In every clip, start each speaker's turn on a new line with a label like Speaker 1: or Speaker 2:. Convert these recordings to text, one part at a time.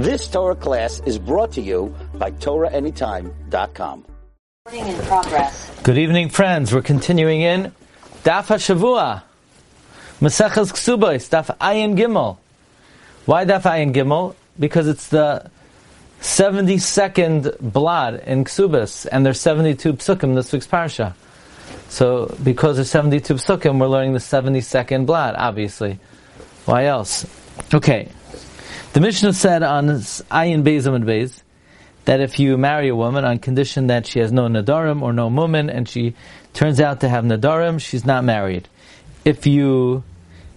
Speaker 1: This Torah class is brought to you by TorahAnytime.com.
Speaker 2: In progress.
Speaker 3: Good evening, friends. We're continuing in Daf HaShavua, Maseches Ksubos, Daf Ayin Gimel. Why Daf Ayin Gimel? Because it's the 72nd blad in Ksubas, and there's 72 psukim this week's parsha. So, because there's 72 psukim, we're learning the 72nd blad, obviously. Why else? Okay. The Mishnah said on Ayin Beis and Beis that if you marry a woman on condition that she has no nadarim or no mumin, and she turns out to have nadarim, she's not married. If you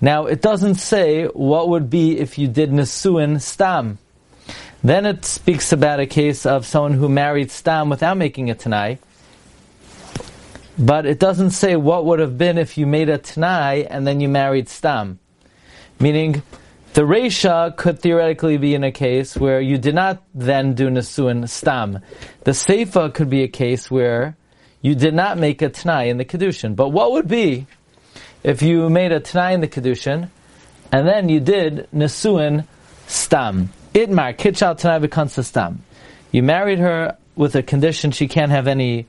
Speaker 3: now, it doesn't say what would be if you did nesuin stam. Then it speaks about a case of someone who married stam without making a tanai. But it doesn't say what would have been if you made a tanai and then you married stam. Meaning, the Resha could theoretically be in a case where you did not then do nesuin stam. The Seifa could be a case where you did not make a tanai in the kedushin. But what would be if you made a Tanai in the Kedushin, and then you did Nesuin Stam. Itmar, Kitchal Tanai becomes Stam. You married her with a condition she can't have any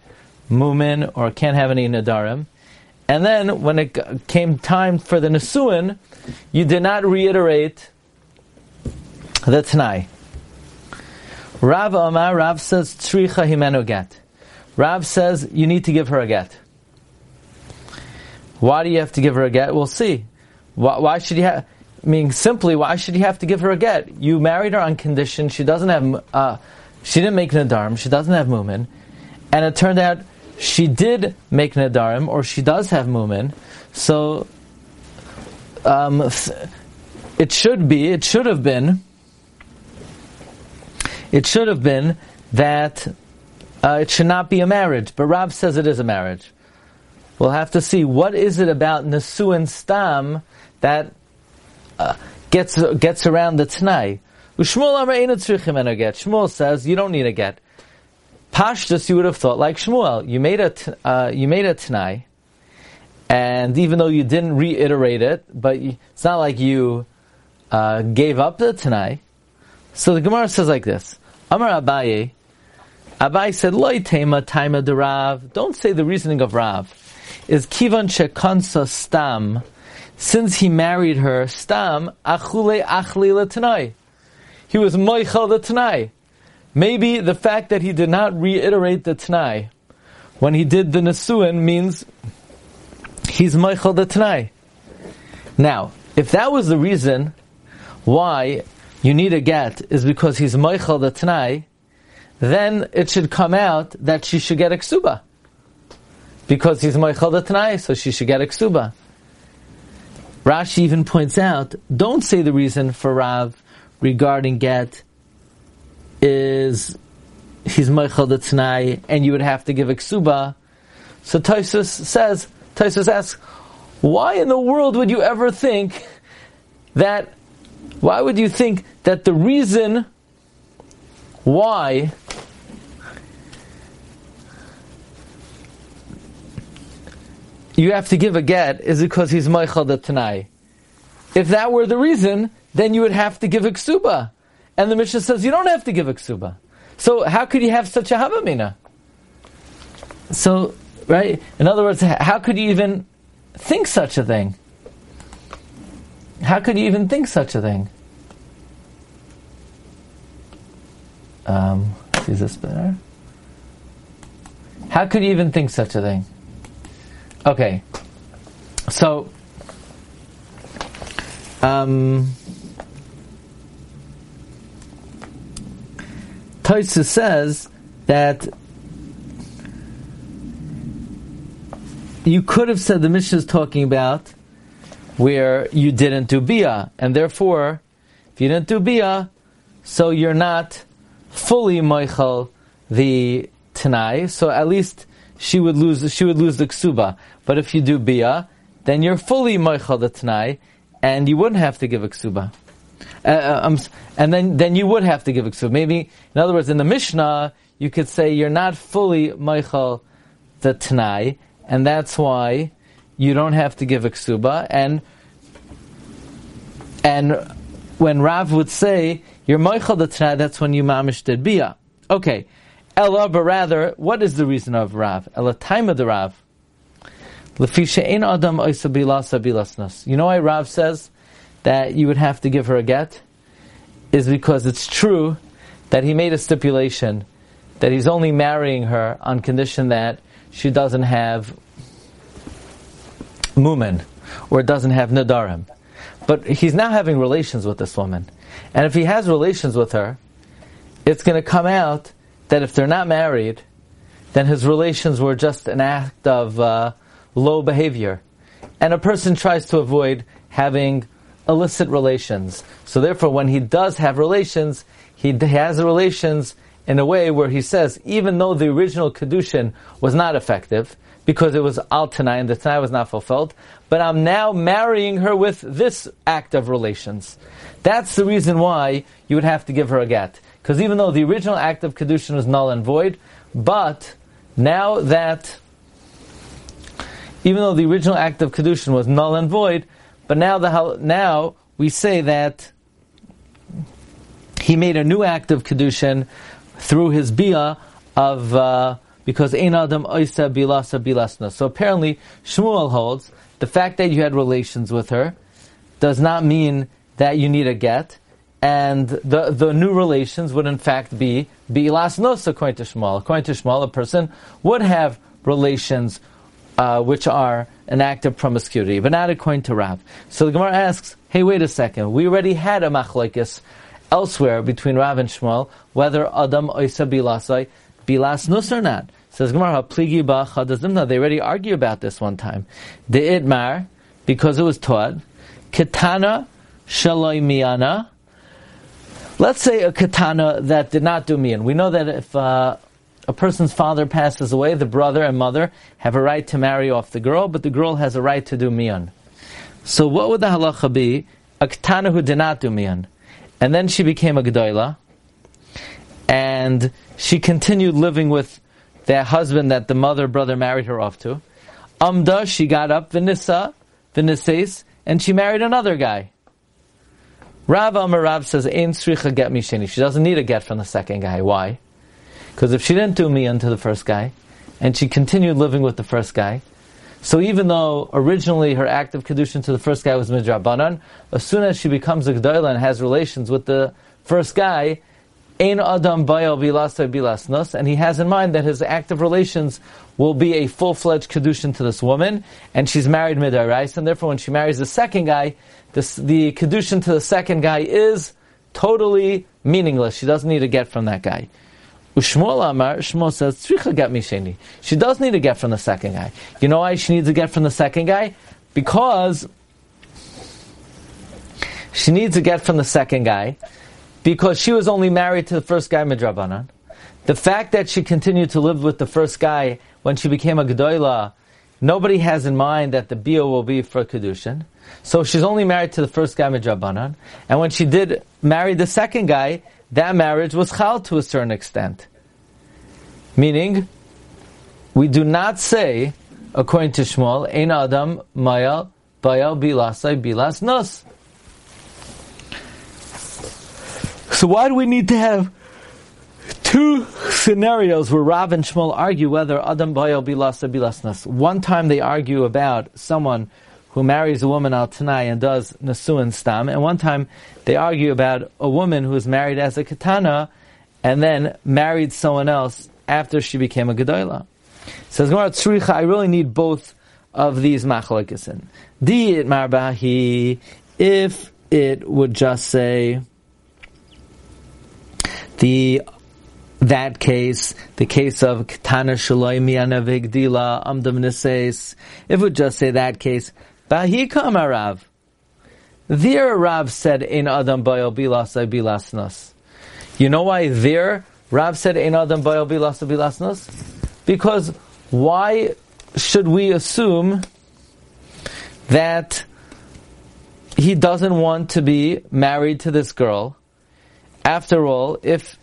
Speaker 3: Mumin or can't have any Nadarim. And then when it came time for the Nesuin, you did not reiterate the Tanai. Rav Omar, Rav says, Tricha himenu get. Rav says, you need to give her a get. Why do you have to give her a get? We'll see. Why, why should you have? I mean, simply, why should you have to give her a get? You married her on condition she doesn't have. Uh, she didn't make nadarim. She doesn't have mumin, and it turned out she did make nadarim, or she does have mumin. So, um, it should be. It should have been. It should have been that uh, it should not be a marriage, but Rav says it is a marriage. We'll have to see what is it about Nesuin Stam that uh, gets gets around the Tnai. Shmuel says you don't need a get. Pashtus, you would have thought like Shmuel. You made a uh, you made a Tnai, and even though you didn't reiterate it, but it's not like you uh, gave up the Tanai. So the Gemara says like this: Amar Abaye. Abaye said, "Loi tema taima de Rav." Don't say the reasoning of Rav is kivan shekansa stam, since he married her, stam achule achli tanai. He was moichel the tanai. Maybe the fact that he did not reiterate the tanai when he did the nesuin means he's moichel the tanai. Now, if that was the reason why you need a get is because he's moichel the tanai, then it should come out that she should get a ksuba because he's Moichel Tanai, so she should get a ksuba. Rashi even points out, don't say the reason for Rav regarding get is he's Moichel Tanai, and you would have to give a ksuba. So Tosus says, Tosus asks, why in the world would you ever think that, why would you think that the reason why you have to give a get is because he's Meichel the Tanai. If that were the reason, then you would have to give a ksuba. And the Mishnah says you don't have to give a ksuba. So how could you have such a havamina? So, right? In other words, how could you even think such a thing? How could you even think such a thing? Um, is this better? How could you even think such a thing? Okay, so um, Toysa says that you could have said the Mishnah is talking about where you didn't do bia, and therefore, if you didn't do bia, so you're not fully moichel the tanai. So at least she would lose she would lose the ksuba. But if you do bia, then you're fully moichel the tanai, and you wouldn't have to give a ksuba. Uh, uh, um, and then then you would have to give a ksuba. Maybe in other words, in the Mishnah, you could say you're not fully moichel the tanai, and that's why you don't have to give a ksuba. And and when Rav would say you're moichel the Tanai, that's when you mamish did bia. Okay. Ella, but rather, what is the reason of Rav? Ella time of the Rav. You know why Rav says that you would have to give her a get? Is because it's true that he made a stipulation that he's only marrying her on condition that she doesn't have mumen or doesn't have nadarim. But he's now having relations with this woman. And if he has relations with her, it's going to come out that if they're not married, then his relations were just an act of uh, low behavior. And a person tries to avoid having illicit relations. So therefore, when he does have relations, he has relations in a way where he says, even though the original Kedushin was not effective, because it was al Tanai and the Tanai was not fulfilled, but I'm now marrying her with this act of relations. That's the reason why you would have to give her a get. Because even though the original act of Kedushin was null and void, but now that, even though the original act of Kedushin was null and void, but now the now we say that he made a new act of Kedushin through his bia of, uh, because ein adam oisa bilasa bilasna. So apparently Shmuel holds the fact that you had relations with her does not mean that you need a get, and the, the new relations would in fact be bilas nos according to Shmuel. According to Shmuel, a person would have relations uh, which are an act of promiscuity, but not according to Rav. So the Gemara asks, hey, wait a second, we already had a machlekes elsewhere between Rav and Shmuel, whether Adam Oisa Bilasai, Bilas Nus or not. Says Gemara, Pligi Ba Chadazimna, they already argue about this one time. The Itmar, because it was taught, Ketana Shaloi Miana, Let's say a katana that did not do mian. We know that if uh, a person's father passes away, the brother and mother have a right to marry off the girl, but the girl has a right to do mian. So what would the halacha be? A katana who did not do mian. And then she became a gedola, and she continued living with that husband that the mother brother married her off to. Amda, she got up, Vinissa, Vinises, and she married another guy. Rav Amarav says, Ein sricha get misheni. She doesn't need a get from the second guy. Why? Because if she didn't do me unto the first guy, and she continued living with the first guy, so even though originally her act of kedushin to the first guy was midrabanan, as soon as she becomes a gdoila and has relations with the first guy, ein adam bayal bilasay bilasnos, and he has in mind that his act of relations will be a full-fledged kedushin to this woman, and she's married midarais, and therefore when she marries the second guy, this, the kedushin to the second guy is totally meaningless. She doesn't need to get from that guy. Ushmol Amar, Shmuel says, Tzricha get misheni. She does need to get from the second guy. You know why she needs to get from the second guy? Because she needs to get from the second guy because she was only married to the first guy midrabanan. The fact that she continued to live with the first guy when she became a gedola, nobody has in mind that the bio will be for kedushin. So she's only married to the first guy midrabanan, and when she did marry the second guy, that marriage was chal to a certain extent. Meaning, we do not say, according to Shmuel, Ein Adam Mayal Bayal Bilasai Bilas Nos. So why do we need to have two scenarios where Rav and Shmuel argue whether Adam Bayal Bilasa Bilas Nos? One time they argue about someone who marries a woman al Tanai and does Nasuin Stam, and one time they argue about a woman who was married as a Katana and then married someone else after she became a Gedola. Says Gemara Tzricha, I really need both of these machlokesen. Di it marbahi, if it would just say the that case, the case of Katana Shaloi Miana Vigdila Amdam Nises, if it would just say that case, Bahikam Arav. There Rav said, in Adam Bayal Bilasai Bilasnas. You know why there Rav said, in Adam Bayal Bilasai Bilasnas? Because why should we assume that he doesn't want to be married to this girl? After all, if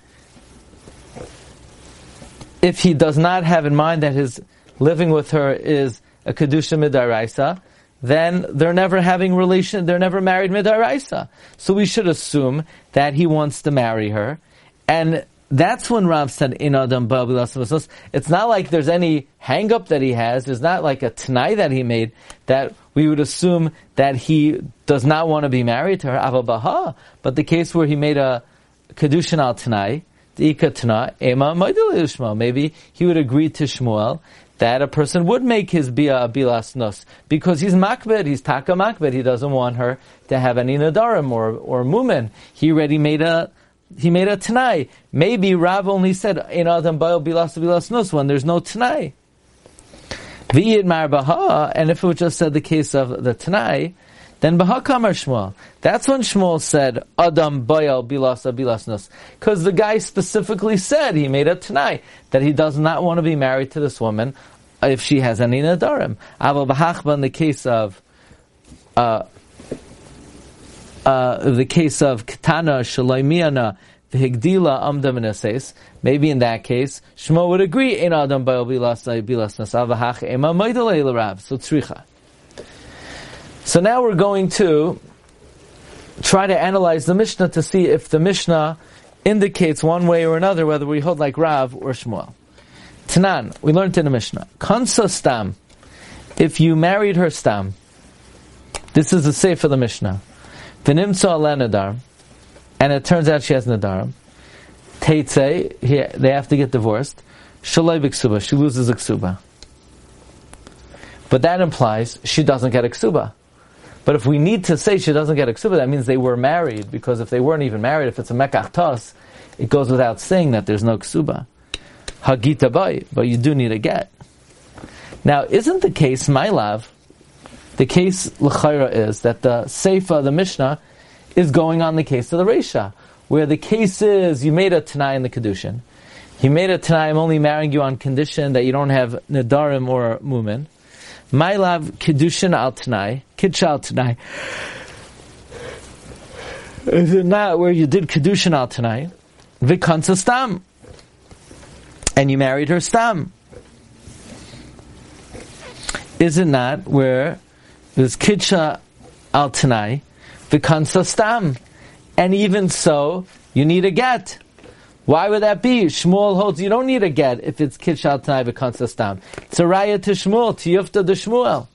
Speaker 3: if he does not have in mind that his living with her is a kedusha midaraisa, then they're never having relation, they're never married midaraisa. So we should assume that he wants to marry her, and that's when Rav said in Adam It's not like there's any hang up that he has. There's not like a t'nai that he made that we would assume that he does not want to be married to her. But the case where he made a kedushin al t'nai. Maybe he would agree to Shmuel that a person would make his bia bilas nus because he's makbed, he's taka makbed. He doesn't want her to have any nadarim or or mumen. He already made a he made a tanai. Maybe Rav only said in Adam Baal Bilas Bilas Nus when there's no tanai. V'yid Marbaha, and if it just said the case of the tanai, then Baha Kamar Shmuel. That's when Shmuel said Adam Bayal Bilas Bilas Nus, because the guy specifically said he made a tanai that he does not want to be married to this woman if she has any nadarim. Aval Bahachba in the case of uh, uh, the case of Katana Shalaimiana Vihigdila Amdam Nases, maybe in that case, Shmuel would agree in Adam Baal Bilas Bilas Nasavahach Ema Maidalei Larav, so Tzricha. So now we're going to try to analyze the Mishnah to see if the Mishnah indicates one way or another whether we hold like Rav or Shmuel. Tanan, we learned in the Mishnah. Kansa stam, if you married her stam, this is the say for the Mishnah. V'nimtza ala nadar, and it turns out she has nadar. Teitze, they have to get divorced. Shalai b'ksuba, she loses a ksuba. But that implies she doesn't get a ksuba. But if we need to say she doesn't get a ksuba, that means they were married, because if they weren't even married, if it's a mekach tos, it goes without saying that there's no ksuba. Hagita bay, but you do need a get. Now, isn't the case, my love, the case l'chayra is that the seifa, the Mishnah, is going on the case of the Resha, where the case is you made a Tanai in the Kedushin. He made a Tanai, I'm only marrying you on condition that you don't have Nadarim or Mumin. My love, Kedushin al Tanai, Kitcha al Tanai. Is it not where you did Kedushin al Tanai? Vikansa Stam. And you married her Stam. Is it not where there's kitcha al tanai, v'kansa stam. And even so, you need a get. Why would that be? Shmuel holds you don't need a get if it's kitcha al tanai v'kansa stam. It's a raya to Shmuel, to yufta de Shmuel.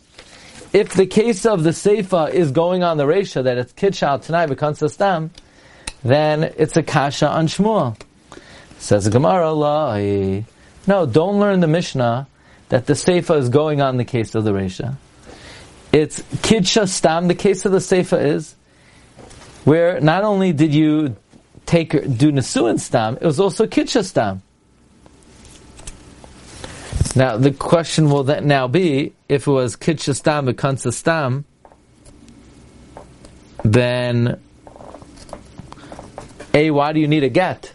Speaker 3: If the case of the seifa is going on the resha that it's kitcha al tanai v'kansa stam, then it's a kasha on Shmuel. Says Gemara, no, don't learn the Mishnah that the seifa is going on the case of the resha. It's kidsha stam. The case of the seifa is where not only did you take do nesuin stam, it was also kidsha stam. Now the question will then now be if it was kidsha stam bekansa stam, then a why do you need a get?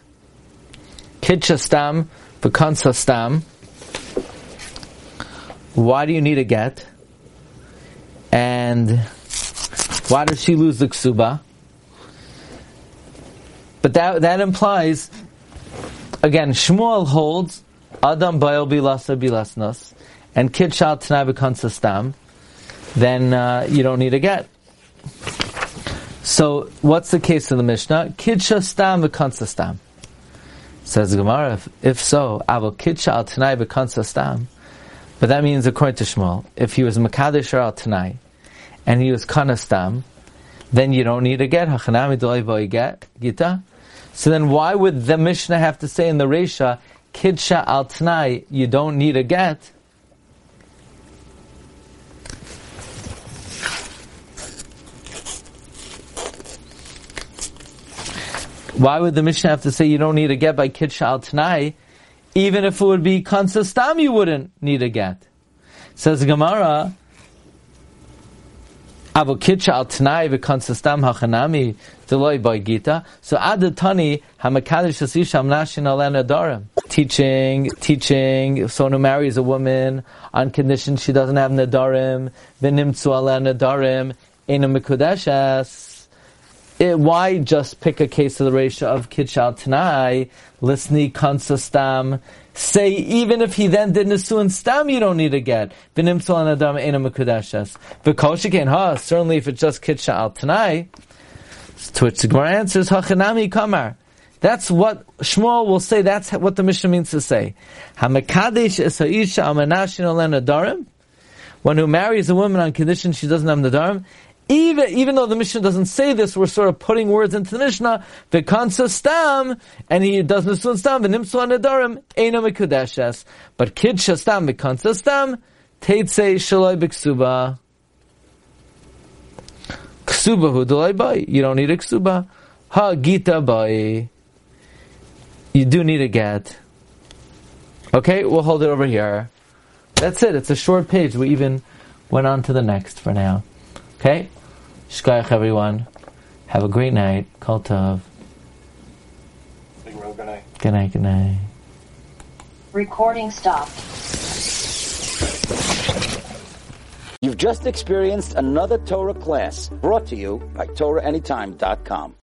Speaker 3: Kidsha stam bekansa stam. Why do you need a get? And why does she lose the ksuba? That that implies, again, Shmuel holds Adam Baal Bilasa Bilasnas and Kid Shal Tanai. Then uh, you don't need a get. So what's the case of the Mishnah? Kidsha stam stam. Says Gemara, if, if so, avol kidsha al tanai stam. But that means, according to Shmuel, if he was Makadish or Tanai, and he was Kanastam, then you don't need a get. get gita. So then, why would the Mishnah have to say in the Resha, Kidsha al Tanai, you don't need a get? Why would the Mishnah have to say you don't need a get by Kidsha al Tanai? Even if it would be Kansastam, you wouldn't need a get. Says Gemara, So adatani. Teaching, teaching, someone who marries a woman on condition she doesn't have nadarim, v'nimtzu alenadarim, in a mikudeshes it, eh, why just pick a case of the ratio of Kitchal Tanai, Lisni Kansastam, say even if he then did Nisuin Stam, you don't need a get. V'nimtzal adam ena mekudeshes. V'kol ha, certainly if it's just Kitsha al Tanai, to which the Gemara answers, Hachanami Kamar. That's what Shmuel will say. That's what the Mishnah means to say. Hamakadesh is amanashin olen darim. One who marries a woman on condition she doesn't have the darim. Even, even though the Mishnah doesn't say this, we're sort of putting words into the Mishnah. V'kansa stam, and he does nisun stam, v'nimsu nedarim, eino mikudeshes. But kidsha stam, v'kansa stam, teitse shaloi b'ksuba. Ksuba hu bai. You don't need a ksuba. Ha gita bai. You do need a get. Okay, we'll hold it over here. That's it. It's a short page. We even went on to the next for now. Okay? Shkayach everyone. Have a great night. Kol Tov.
Speaker 4: Good night.
Speaker 3: Good night, good night.
Speaker 2: Recording stopped.
Speaker 1: You've just experienced another Torah class brought to you by TorahAnytime.com.